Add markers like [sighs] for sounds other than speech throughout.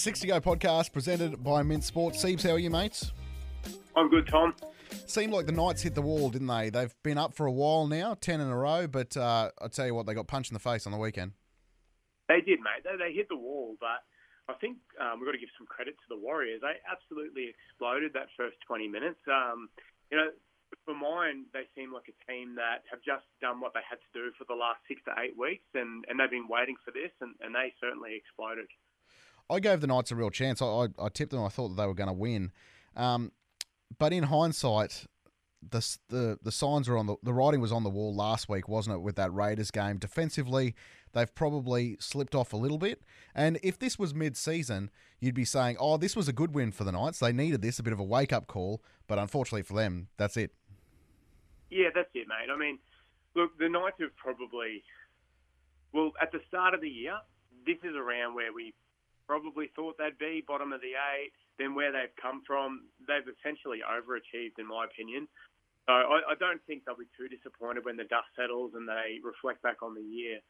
Six to Go podcast presented by Mint Sports. Siebes, how are you, mates? I'm good, Tom. Seemed like the Knights hit the wall, didn't they? They've been up for a while now, 10 in a row, but uh, I tell you what, they got punched in the face on the weekend. They did, mate. They, they hit the wall, but I think um, we've got to give some credit to the Warriors. They absolutely exploded that first 20 minutes. Um, you know, for mine, they seem like a team that have just done what they had to do for the last six to eight weeks, and, and they've been waiting for this, and, and they certainly exploded. I gave the Knights a real chance. I, I, I tipped them. I thought that they were going to win. Um, but in hindsight, the, the the signs were on the the writing was on the wall last week, wasn't it? With that Raiders game, defensively, they've probably slipped off a little bit. And if this was mid season, you'd be saying, "Oh, this was a good win for the Knights. They needed this, a bit of a wake up call." But unfortunately for them, that's it. Yeah, that's it, mate. I mean, look, the Knights have probably, well, at the start of the year, this is around where we probably thought they'd be, bottom of the eight. Then where they've come from, they've essentially overachieved, in my opinion. So I, I don't think they'll be too disappointed when the dust settles and they reflect back on the year.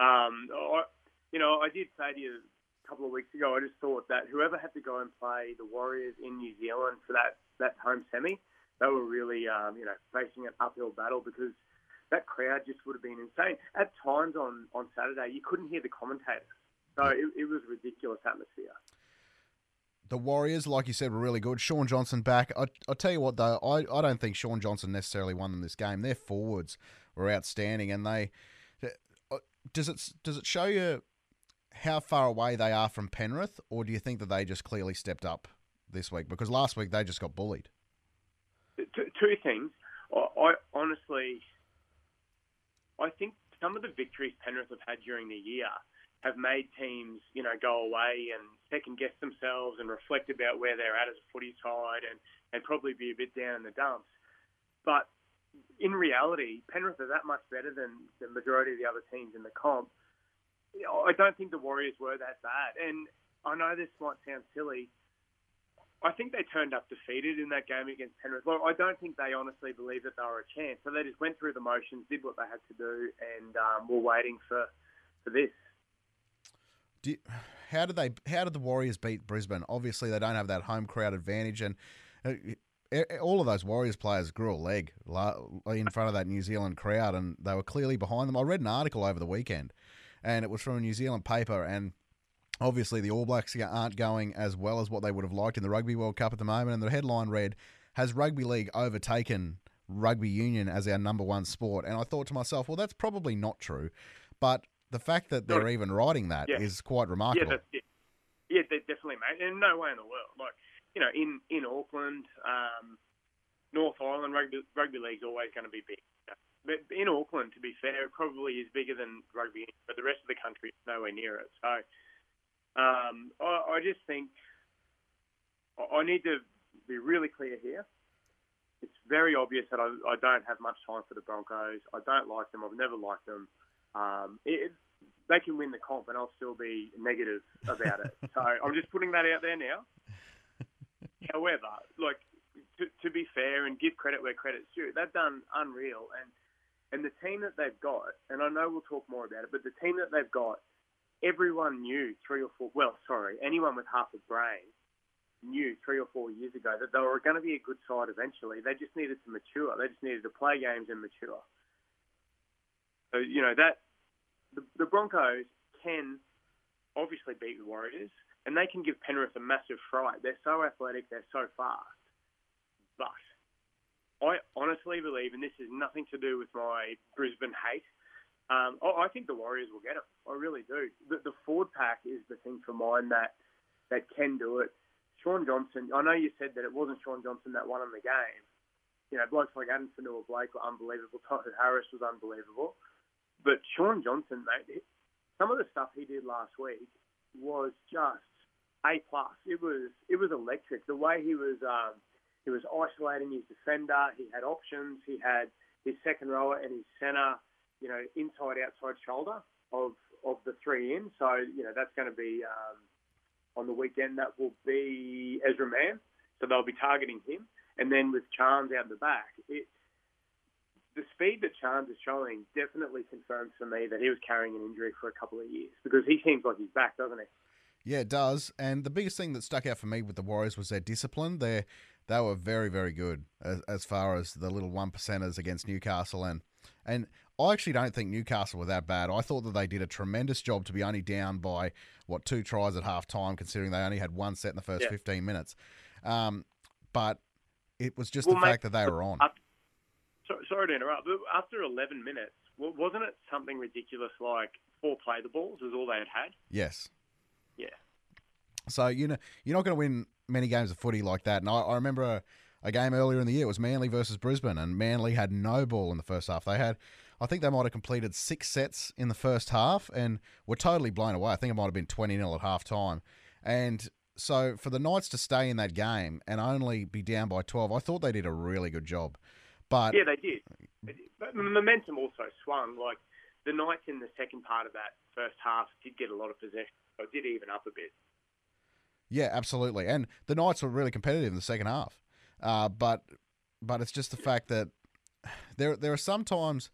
Um, I, you know, I did say to you a couple of weeks ago, I just thought that whoever had to go and play the Warriors in New Zealand for that, that home semi, they were really, um, you know, facing an uphill battle because that crowd just would have been insane. At times on, on Saturday, you couldn't hear the commentators. So it, it was ridiculous atmosphere. The Warriors, like you said, were really good. Shaun Johnson back. I, I'll tell you what, though, I, I don't think Shaun Johnson necessarily won them this game. Their forwards were outstanding, and they uh, does it does it show you how far away they are from Penrith, or do you think that they just clearly stepped up this week? Because last week they just got bullied. Two, two things. I, I honestly, I think some of the victories Penrith have had during the year have made teams, you know, go away and second guess themselves and reflect about where they're at as a footy side and, and probably be a bit down in the dumps. But in reality, Penrith are that much better than the majority of the other teams in the comp. I don't think the Warriors were that bad. And I know this might sound silly. I think they turned up defeated in that game against Penrith. Well, I don't think they honestly believed that they were a chance. So they just went through the motions, did what they had to do, and um, were waiting for, for this. You, how did they? How did the Warriors beat Brisbane? Obviously, they don't have that home crowd advantage, and uh, all of those Warriors players grew a leg in front of that New Zealand crowd, and they were clearly behind them. I read an article over the weekend, and it was from a New Zealand paper, and obviously the All Blacks aren't going as well as what they would have liked in the Rugby World Cup at the moment, and the headline read, "Has rugby league overtaken rugby union as our number one sport?" And I thought to myself, well, that's probably not true, but the fact that they're even writing that yeah. is quite remarkable. Yeah, it. Yeah, definitely, mate. And no way in the world. Like, you know, in in Auckland, um, North Island rugby rugby league's always going to be big. But in Auckland, to be fair, it probably is bigger than rugby, but the rest of the country is nowhere near it. So, um, I, I just think I need to be really clear here. It's very obvious that I, I don't have much time for the Broncos. I don't like them. I've never liked them. Um, it, they can win the comp, and I'll still be negative about it. so I'm just putting that out there now. [laughs] However, like to, to be fair and give credit where credit's due, they've done unreal, and and the team that they've got, and I know we'll talk more about it, but the team that they've got, everyone knew three or four. Well, sorry, anyone with half a brain knew three or four years ago that they were going to be a good side eventually. They just needed to mature. They just needed to play games and mature. So you know that the, the Broncos can obviously beat the Warriors, and they can give Penrith a massive fright. They're so athletic, they're so fast. But I honestly believe, and this is nothing to do with my Brisbane hate. Um, I think the Warriors will get it. I really do. The, the forward pack is the thing for mine that that can do it. Shaun Johnson. I know you said that it wasn't Shaun Johnson that won in the game. You know, blokes like Addin Fonua-Blake were unbelievable. Tohu Harris was unbelievable. But Shaun Johnson, mate, some of the stuff he did last week was just a plus. It was it was electric. The way he was um, he was isolating his defender. He had options. He had his second rower and his centre, you know, inside outside shoulder of of the three in. So you know that's going to be um, on the weekend. That will be Ezra Mam. So they'll be targeting him. And then with Charnze out the back, it, the speed that Charnze is showing definitely confirms for me that he was carrying an injury for a couple of years because he seems like he's back, doesn't he? Yeah, it does. And the biggest thing that stuck out for me with the Warriors was their discipline. They they were very very good as, as far as the little one percenters against Newcastle and and I actually don't think Newcastle were that bad. I thought that they did a tremendous job to be only down by what two tries at half time, considering they only had one set in the first Yeah. fifteen minutes. Um, but it was just Well, the mate, fact that they were on. Sorry to interrupt, but after 11 minutes, wasn't it something ridiculous like four play the balls was all they had had? Yes. Yeah. So you know you're not going to win many games of footy like that. And I, I remember a, a game earlier in the year it was Manly versus Brisbane, and Manly had no ball in the first half. They had, I think they might have completed six sets in the first half, and were totally blown away. I think it might have been twenty 0 at half time, and so for the Knights to stay in that game and only be down by twelve, I thought they did a really good job. But Yeah, they did. But momentum also swung. Like the Knights in the second part of that first half did get a lot of possession, so it did even up a bit. Yeah, absolutely. And the Knights were really competitive in the second half. Uh, but but it's just the fact that there there are some times,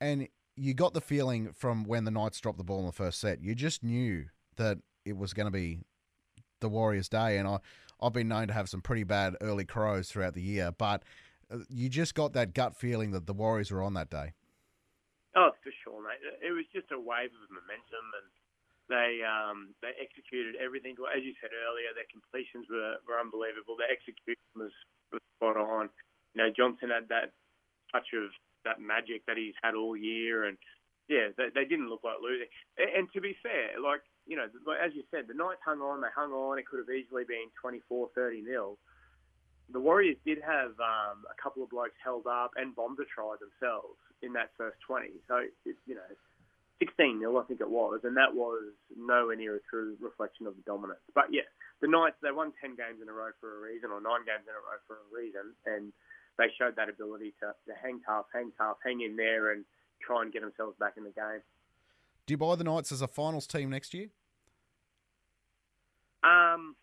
and you got the feeling from when the Knights dropped the ball in the first set, you just knew that it was going to be the Warriors' day. And I I've been known to have some pretty bad early crows throughout the year, but you just got that gut feeling that the Warriors were on that day. Oh, for sure, mate. It was just a wave of momentum, and they um, they executed everything. As you said earlier, their completions were, were unbelievable. Their execution was, was spot on. You know, Johnson had that touch of that magic that he's had all year, and yeah, they, they didn't look like losing. And, and to be fair, like you know, as you said, the Knights hung on. They hung on. It could have easily been 24, 30 nil. The Warriors did have um, a couple of blokes held up and bombed a try themselves in that first 20. So, it, you know, 16 nil, I think it was, and that was nowhere near a true reflection of the dominance. But yeah, the Knights, they won 10 games in a row for a reason, or nine games in a row for a reason, and they showed that ability to, to hang tough, hang tough, hang in there, and try and get themselves back in the game. Do you buy the Knights as a finals team next year? Um,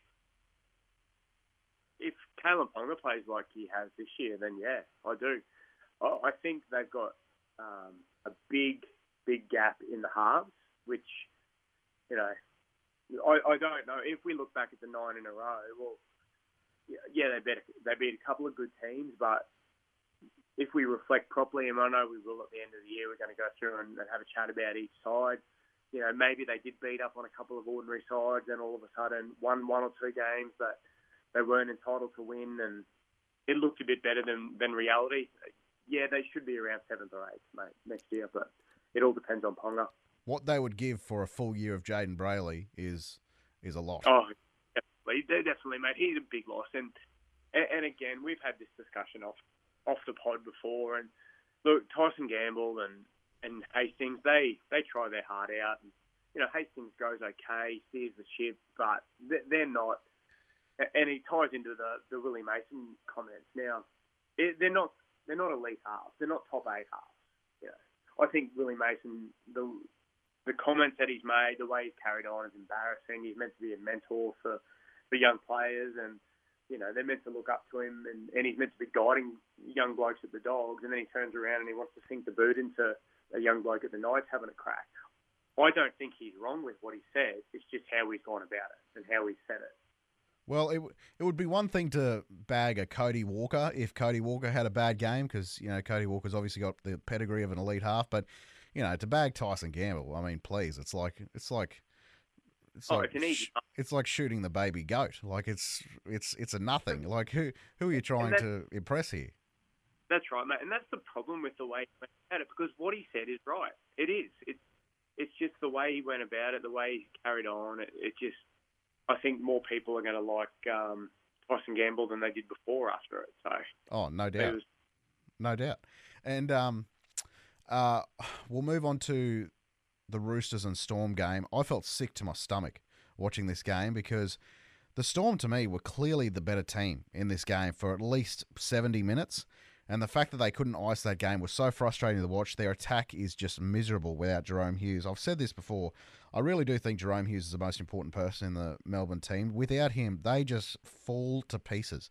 Kalyn Ponga plays like he has this year, then yeah, I do. I, think they've got um, a big, big gap in the halves, which, you know, I, I don't know. If we look back at the nine in a row, well, yeah, they beat they beat a couple of good teams, but if we reflect properly, and I know we will at the end of the year, we're going to go through and, and have a chat about each side you know, maybe they did beat up on a couple of ordinary sides and all of a sudden won one or two games that they weren't entitled to win and it looked a bit better than, than reality. Yeah, they should be around seventh or eighth, mate, next year, but it all depends on Ponga. What they would give for a full year of Jayden Brailey is is a lot. Oh, definitely, they definitely, mate. He's a big loss, and and, and again, we've had this discussion off off the pod before, and look, Tyson Gamble and and Hastings, they they try their heart out. And, you know, Hastings goes okay, steers the ship, but they're not. And he ties into the the Willie Mason comments. Now, it, they're not they're not elite halves. They're not top eight halves. You know, I think Willie Mason the the comments that he's made, the way he's carried on is embarrassing. He's meant to be a mentor for for young players, and you know they're meant to look up to him, and, and he's meant to be guiding young blokes at the Dogs, and then he turns around and he wants to sink the boot into a young bloke at the Knights having a crack. I don't think he's wrong with what he said. It's just how he's gone about it and how he's said it. Well, it w- it would be one thing to bag a Cody Walker if Cody Walker had a bad game because you know Cody Walker's obviously got the pedigree of an elite half, but you know to bag Tyson Gamble, I mean, please, it's like it's like it's Oh, like it's an easy sh- it's like shooting the baby goat. Like it's it's it's a nothing. Like who who are you trying to impress here? That's right, mate. And that's the problem with the way he went about it because what he said is right. It is. It's it's just the way he went about it, the way he carried on. It, it just, I think more people are going to like um, Tyson Gamble than they did before after it. So Oh, no doubt. was No doubt. And um, uh, we'll move on to the Roosters and Storm game. I felt sick to my stomach watching this game because the Storm, to me, were clearly the better team in this game for at least 70 minutes. And the fact that they couldn't ice that game was so frustrating to watch. Their attack is just miserable without Jahrome Hughes. I've said this before. I really do think Jahrome Hughes is the most important person in the Melbourne team. Without him, they just fall to pieces.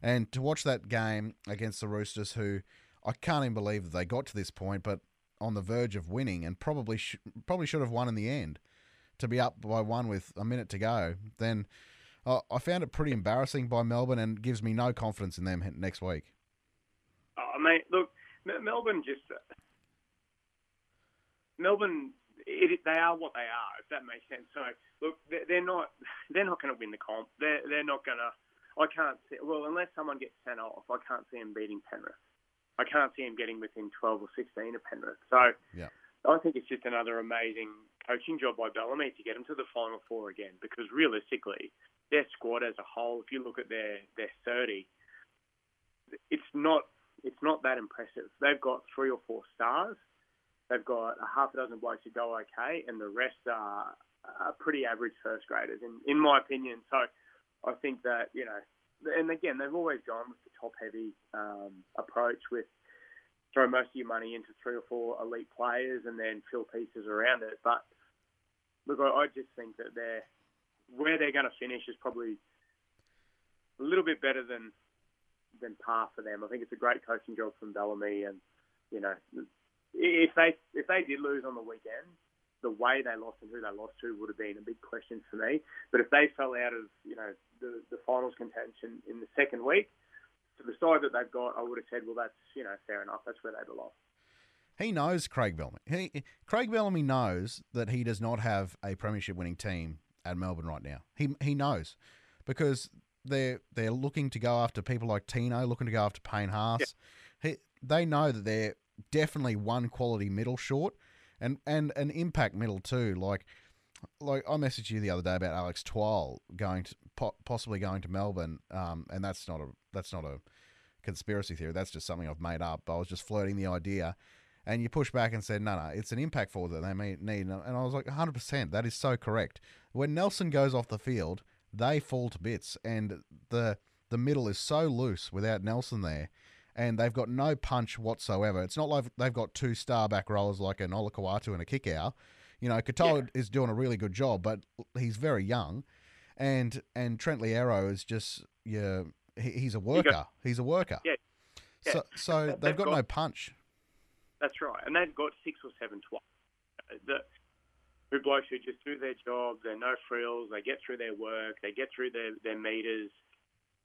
And to watch that game against the Roosters, who I can't even believe that they got to this point, but on the verge of winning and probably sh- probably should have won in the end. to be up by one with a minute to go, then uh, I found it pretty embarrassing by Melbourne and gives me no confidence in them next week. Oh, mate, look, Melbourne just Melbourne, it, they are what they are, if that makes sense. So look, they're not they're not [laughs] going to win the comp. They're they're not going to. I can't see. Well, unless someone gets sent off, I can't see them beating Penrith. I can't see him getting within 12 or 16 of Penrith. So yeah. I think it's just another amazing coaching job by Bellamy to get them to the final four again. Because realistically, their squad as a whole, if you look at their their 30, it's not it's not that impressive. They've got three or four stars. They've got a half a dozen blokes who go okay, and the rest are, are pretty average first graders, in, in my opinion. So I think that, you know, and again, they've always gone with the top heavy um, approach with throw most of your money into three or four elite players and then fill pieces around it. But look, I, I just think that they're where they're going to finish is probably a little bit better than than par for them. I think it's a great coaching job from Bellamy, and you know if they if they did lose on the weekend, the way they lost and who they lost to would have been a big question for me. But if they fell out of you know the the finals contention in the second week, to the side that they've got, I would have said, well, that's you know fair enough. That's where they belong. He knows Craig Bellamy. He, Craig Bellamy knows that he does not have a premiership winning team at Melbourne right now. He he knows because they're they're looking to go after people like Tino, looking to go after Payne Haas. Yeah. He, they know that they're definitely one quality middle short, and and an impact middle too. Like like I messaged you the other day about Alex Twal going to possibly going to Melbourne, um, and that's not a that's not a conspiracy theory. That's just something I've made up. I was just floating the idea. And you push back and said, no, no, it's an impact forward that they may need. And I was like, 100%. That is so correct. When Nelson goes off the field, they fall to bits, and the the middle is so loose without Nelson there and they've got no punch whatsoever. It's not like they've got two star back rowers like an Olakau'atu and a Kikau. You know, Katoa yeah. is doing a really good job, but he's very young, and and Trent Loiero is just yeah, he, he's a worker. Got, he's a worker. Yeah. yeah. So so they've, they've got, got, no punch. That's right, and they've got six or seven twice. The, who blokes who just do their job. They're no frills. They get through their work. They get through their their meters.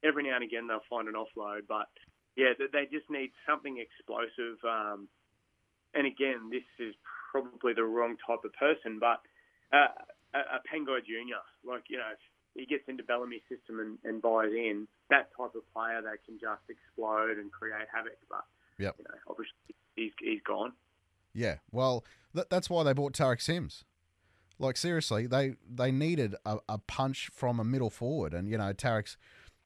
Every now and again they'll find an offload, but yeah, they just need something explosive. Um, and again, this is probably the wrong type of person, but uh, a, a Pangai Junior, like you know, he gets into Bellamy's system and, and buys in, that type of player that can just explode and create havoc. But yep. you know, obviously he's he's gone. Yeah, well, th- that's why they bought Tariq Sims. Like seriously, they they needed a, a punch from a middle forward, and you know Tariq's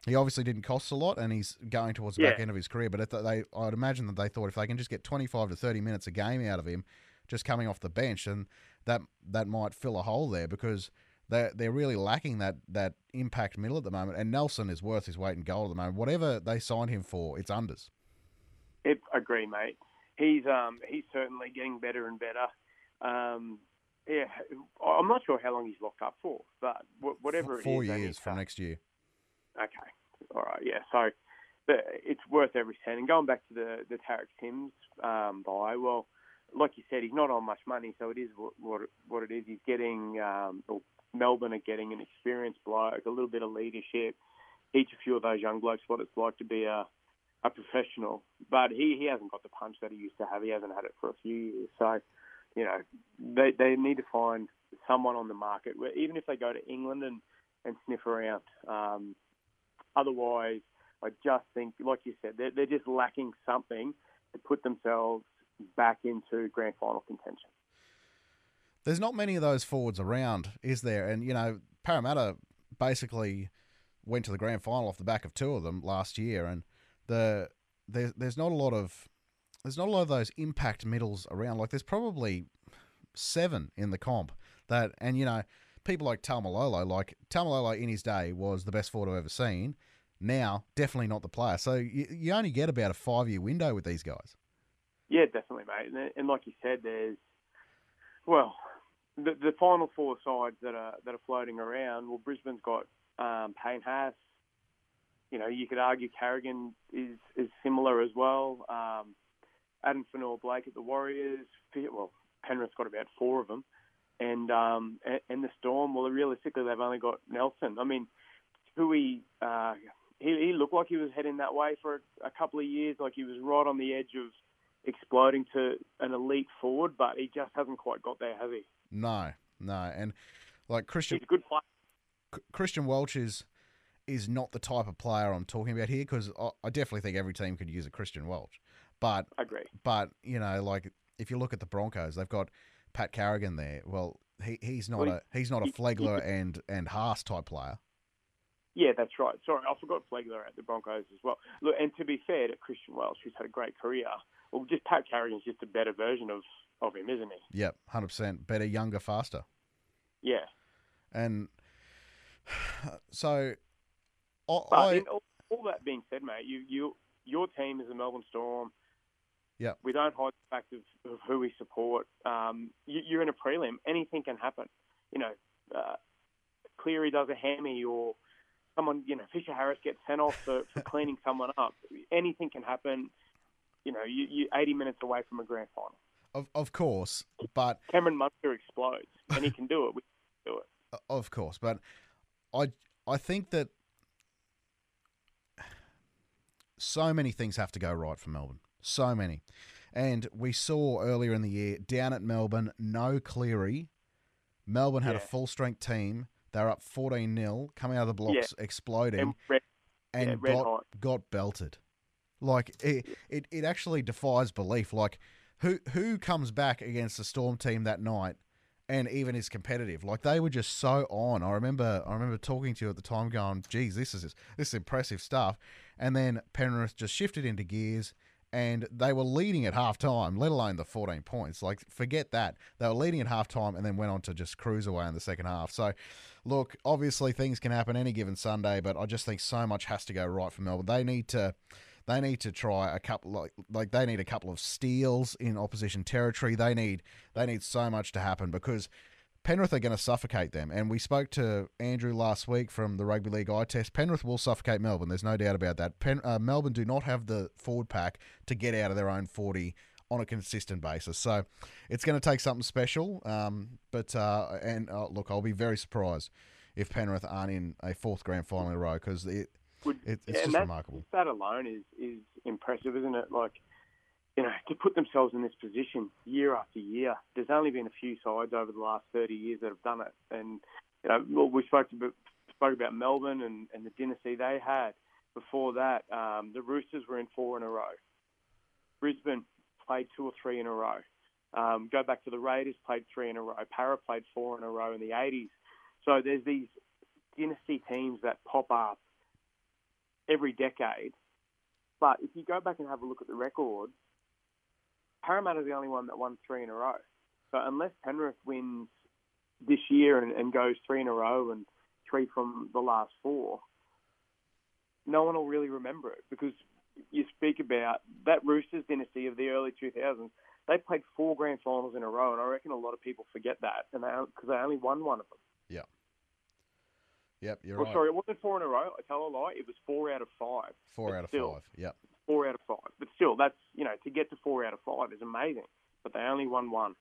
he obviously didn't cost a lot, and he's going towards the yeah. back end of his career. But if they, I'd imagine that they thought if they can just get twenty five to thirty minutes a game out of him, just coming off the bench, and that that might fill a hole there because they're they're really lacking that that impact middle at the moment. And Nelson is worth his weight in gold at the moment. Whatever they signed him for, it's unders. I agree, mate. He's um he's certainly getting better and better. Um, yeah, I'm not sure how long he's locked up for, but whatever four years from next year. Okay. All right. Yeah. So it's worth every cent. And going back to the the Tariq Sims um, buy, well, like you said, he's not on much money, so it is what what, what it is. He's getting um, Melbourne are getting an experienced bloke, a little bit of leadership, teach a few of those young blokes what it's like to be a a professional. But he he hasn't got the punch that he used to have. He hasn't had it for a few years. So you know they they need to find someone on the market where even if they go to England and and sniff around. Um, Otherwise, I just think, like you said, they're, they're just lacking something to put themselves back into grand final contention. There's not many of those forwards around, is there? And, you know, Parramatta basically went to the grand final off the back of two of them last year, and the there's there's not a lot of there's not a lot of those impact middles around. Like there's probably seven in the comp that, and you know, people like Taumalolo, like Taumalolo in his day was the best forward I've ever seen. Now, definitely not the player. So you, you only get about a five year window with these guys. Yeah, definitely, mate. And, and like you said, there's well, the the final four sides that are that are floating around. Well, Brisbane's got um, Payne Haas. You know, you could argue Carrigan is is similar as well. Um, Addin Fonua Blake at the Warriors. Well, Penrith's got about four of them. and um, and, the Storm. Well, realistically, they've only got Nelson. I mean, Hui, uh, he, he looked like he was heading that way for a, a couple of years, like he was right on the edge of exploding to an elite forward, but he just hasn't quite got there, has he? No, no, and like Christian, He's a good player. Christian Welch is is not the type of player I'm talking about here because I, I definitely think every team could use a Christian Welch, but I agree. but you know like if you look at the Broncos, they've got Pat Carrigan there. Well, he, he's not Well, a he's not a Flegler and and Haas type player. Yeah, that's right. Sorry, I forgot Flegler at the Broncos as well. Look, and to be fair to Christian Welch, who's had a great career, well, just Pat Carrigan's just a better version of, of him, isn't he? Yep, hundred percent better, younger, faster. Yeah. And [sighs] so, I, all, all that being said, mate, you, you your team is the Melbourne Storm. Yep. We don't hide the fact of, of who we support. Um, you, you're in a prelim. Anything can happen. You know, uh, Cleary does a hammy or someone, you know, Fisher Harris gets sent off for, for [laughs] cleaning someone up. Anything can happen. You know, you, you're 80 minutes away from a grand final. of of course, but Cameron Munster explodes, and he can do it. We can do it. [laughs] of course, but I I think that so many things have to go right for Melbourne. So many. And we saw earlier in the year down at Melbourne, no Cleary. Melbourne had a full strength team. They were up 14 0, coming out of the blocks, exploding, And Red, and yeah, got, hot. got belted. Like it, it, it actually defies belief. Like who who comes back against the Storm team that night and even is competitive? Like they were just so on. I remember I remember talking to you at the time, going, "Geez, this is this is impressive stuff." And then Penrith just shifted into gears. And they were leading at half time, let alone the 14 points. Like, forget that. They were leading at half time and then went on to just cruise away in the second half. So, look, obviously things can happen any given Sunday, but I just think so much has to go right for Melbourne. They need to they need to try a couple like like they need a couple of steals in opposition territory. They need they need so much to happen because Penrith are going to suffocate them. And we spoke to Andrew last week from the Rugby League eye test. Penrith will suffocate Melbourne. There's no doubt about that. Pen, uh, Melbourne do not have the forward pack to get out of their own 40 on a consistent basis. So it's going to take something special. Um, but uh, and uh, look, I'll be very surprised if Penrith aren't in a fourth grand final in a row because it, it, it's and just remarkable. That alone is is impressive, isn't it? Like, you know, to put themselves in this position year after year. There's only been a few sides over the last 30 years that have done it, and you know, well, we spoke about spoke about Melbourne and, and the dynasty they had. Before that, um, the Roosters were in four in a row. Brisbane played two or three in a row. Um, go back to the Raiders, played three in a row. Para played four in a row in the 80s. So there's these dynasty teams that pop up every decade. But if you go back and have a look at the record, Parramatta's the only one that won three in a row. So unless Penrith wins this year and, and goes three in a row and three from the last four, no one will really remember it because you speak about that Roosters dynasty of the early 2000s. They played four grand finals in a row, and I reckon a lot of people forget that, and they because they only won one of them. Yeah. Yep, you're Well, right. sorry, it wasn't four in a row. I tell a lie. It was four out of five. Four out of still, five. Yep. Four out of five. But still, that's you know to get to four out of five is amazing. But they only won one.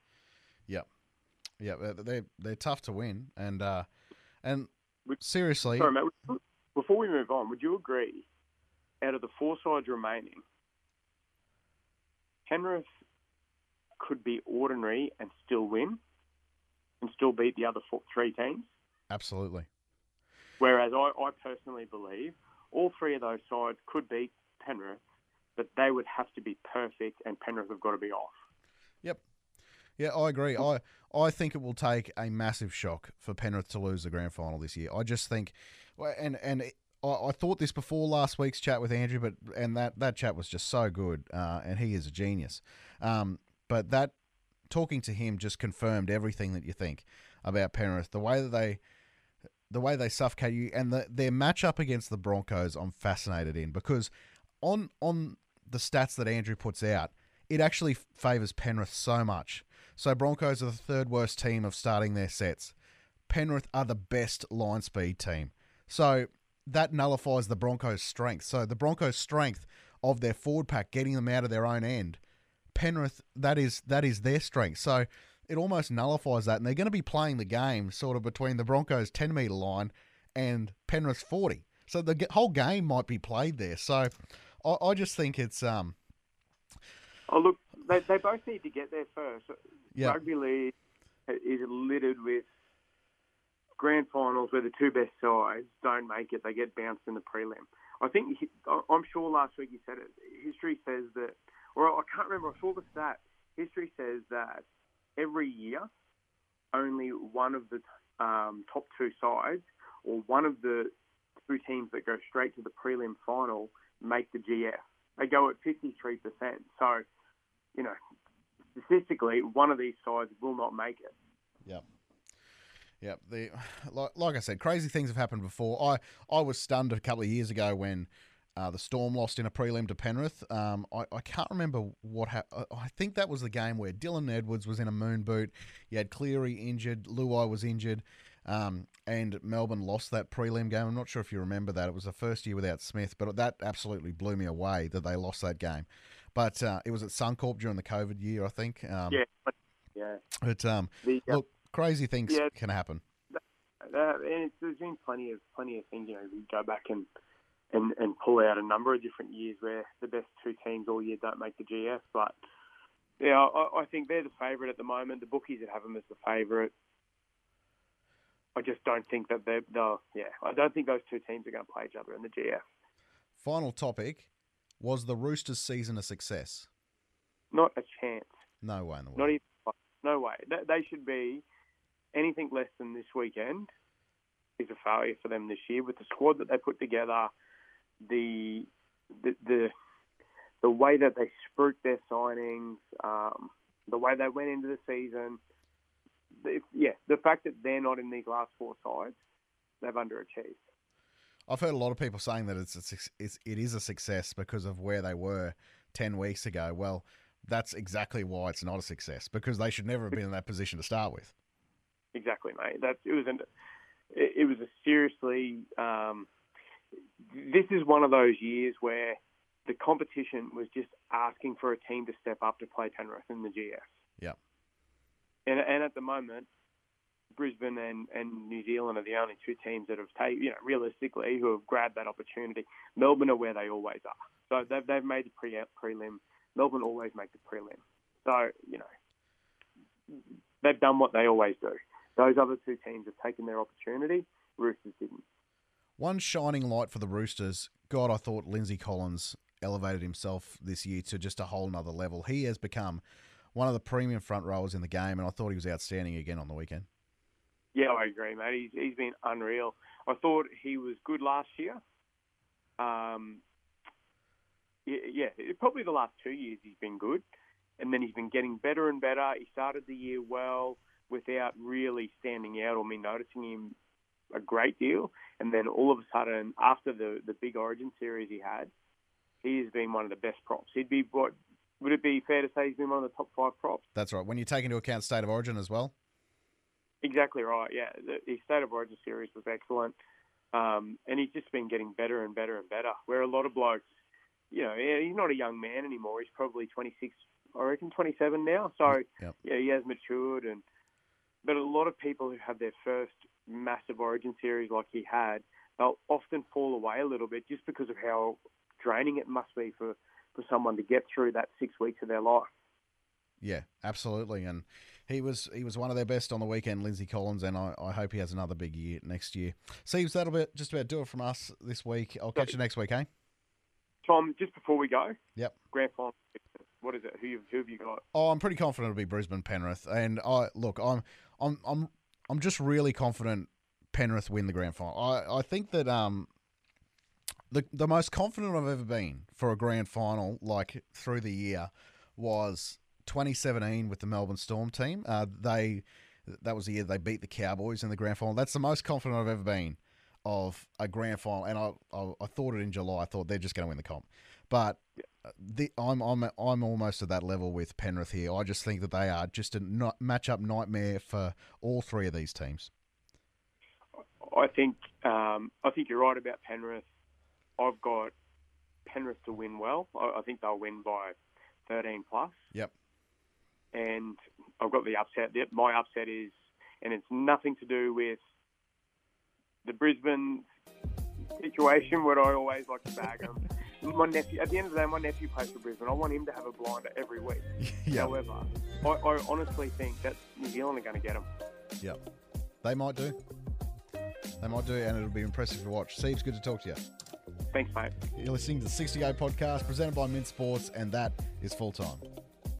Yep. Yep. They're they're, they're tough to win, and uh, and Would- seriously, Sorry, mate. Before we move on, would you agree? Out of the four sides remaining, Penrith could be ordinary and still win, and still beat the other four, three teams. absolutely. Whereas I, I personally believe all three of those sides could beat Penrith, but they would have to be perfect, and Penrith have got to be off. Yep. Yeah, I agree. I I think it will take a massive shock for Penrith to lose the grand final this year. I just think, and and it, I, I thought this before last week's chat with Andrew, but and that that chat was just so good, uh, and he is a genius. Um, but that talking to him just confirmed everything that you think about Penrith. The way that they the way they suffocate you and the, their matchup against the Broncos, I'm fascinated in because on on the stats that Andrew puts out, it actually favors Penrith so much. So Broncos are the third worst team of starting their sets. Penrith are the best line speed team. So that nullifies the Broncos' strength. So the Broncos' strength of their forward pack, getting them out of their own end, Penrith that is that is their strength. So it almost nullifies that, and they're going to be playing the game sort of between the Broncos' ten meter line and Penrith's forty. So the whole game might be played there. So I, I just think it's um Oh, look, they, they both need to get there first. yeah Rugby league is littered with grand finals where the two best sides don't make it; they get bounced in the prelim. I think he- I'm sure last week you said it. History says that, or I can't remember. I saw the stat. History says that every year, only one of the um, top two sides, or one of the two teams that go straight to the prelim final, make the GF. They go at 53%. So, you know, statistically, one of these sides will not make it. Yep. Yep. The [sighs] like, like I said, crazy things have happened before. I I was stunned a couple of years ago when uh, the Storm lost in a prelim to Penrith. Um, I, I can't remember what happened. I think that was the game where Dylan Edwards was in a moon boot. You had Cleary injured. Luai was injured. Um, and Melbourne lost that prelim game. I'm not sure if you remember that. It was the first year without Smith, but that absolutely blew me away that they lost that game. But uh, it was at Suncorp during the COVID year, I think. Um, Yeah. Yeah. But um, The, uh, look, crazy things Yeah. can happen. and it's, there's been plenty of plenty of things. You know, we go back and, and and pull out a number of different years where the best two teams all year don't make the GF. But yeah, I, I think they're the favourite at the moment. The bookies that have them as the favourite. I just don't think that they're, they'll. Yeah, I don't think those two teams are going to play each other in the GF. Final topic was the Roosters' season a success? Not a chance. No way in the world. Not even. No way. They, they should be anything less than this weekend is a failure for them this year with the squad that they put together, the the the, the way that they spruiked their signings, um, the way they went into the season. The, yeah, the fact that they're not in these last four sides, they've underachieved. I've heard a lot of people saying that it's, a, it's it is a success because of where they were ten weeks ago. Well, that's exactly why it's not a success because they should never have been in that position to start with. Exactly, mate. That it was an it, was a seriously. Um, this is one of those years where the competition was just asking for a team to step up to play Penrith in the GS. Yep. And and at the moment, Brisbane and, and New Zealand are the only two teams that have taken, you know, realistically, who have grabbed that opportunity. Melbourne are where they always are. So they've, they've made the pre prelim. Melbourne always make the prelim. So, you know, they've done what they always do. Those other two teams have taken their opportunity. Roosters didn't. One shining light for the Roosters. God, I thought Lindsay Collins elevated himself this year to just a whole nother level. He has become one of the premium front rowers in the game, and I thought he was outstanding again on the weekend. Yeah, I agree, mate. He's, he's been unreal. I thought he was good last year. Um, yeah, probably the last two years he's been good, and then he's been getting better and better. He started the year well without really standing out or me noticing him a great deal, and then all of a sudden, after the the big Origin series he had, he has been one of the best props. He'd be what would it be fair to say he's been one of the top five props? That's right. When you take into account state of origin as well. Exactly right. Yeah, the, his State of Origin series was excellent, um, and he's just been getting better and better and better. Where a lot of blokes, you know, he's not a young man anymore. He's probably 26, I reckon, 27 now. So Yep. yeah, he has matured, and but a lot of people who have their first massive Origin series like he had, they'll often fall away a little bit just because of how draining it must be for for someone to get through that six weeks of their life. Yeah, absolutely. And he was he was one of their best on the weekend, Lindsay Collins, and I, I hope he has another big year next year. Seems that'll be just about do it from us this week. I'll catch you next week, eh? Tom, just before we go, Yep. grand final. What is it? Who, who have you got? Oh, I'm pretty confident it'll be Brisbane Penrith, and I look, I'm I'm I'm I'm just really confident Penrith win the grand final. I I think that um. The, the most confident I've ever been for a grand final, like through the year, was 2017 with the Melbourne Storm team. Uh, they that was the year they beat the Cowboys in the grand final. That's the most confident I've ever been of a grand final, and I I, I thought it in July. I thought they're just going to win the comp, but the, I'm I'm I'm almost at that level with Penrith here. I just think that they are just a not, matchup nightmare for all three of these teams. I think um, I think you're right about Penrith. I've got Penrith to win well. I, I think they'll win by 13 plus. Yep. and I've got the upset. My upset is, and it's nothing to do with the Brisbane situation where I always like to bag them. [laughs] my nephew, at the end of the day, my nephew plays for Brisbane. I want him to have a blinder every week. [laughs] yeah. However, I, I honestly think that New Zealand are going to get him. Yep. They might do. They might do, and it'll be impressive to watch. Steve's good to talk to you. Thanks, mate. You're listening to the Six to Go podcast presented by Mint Sports, and that is full time.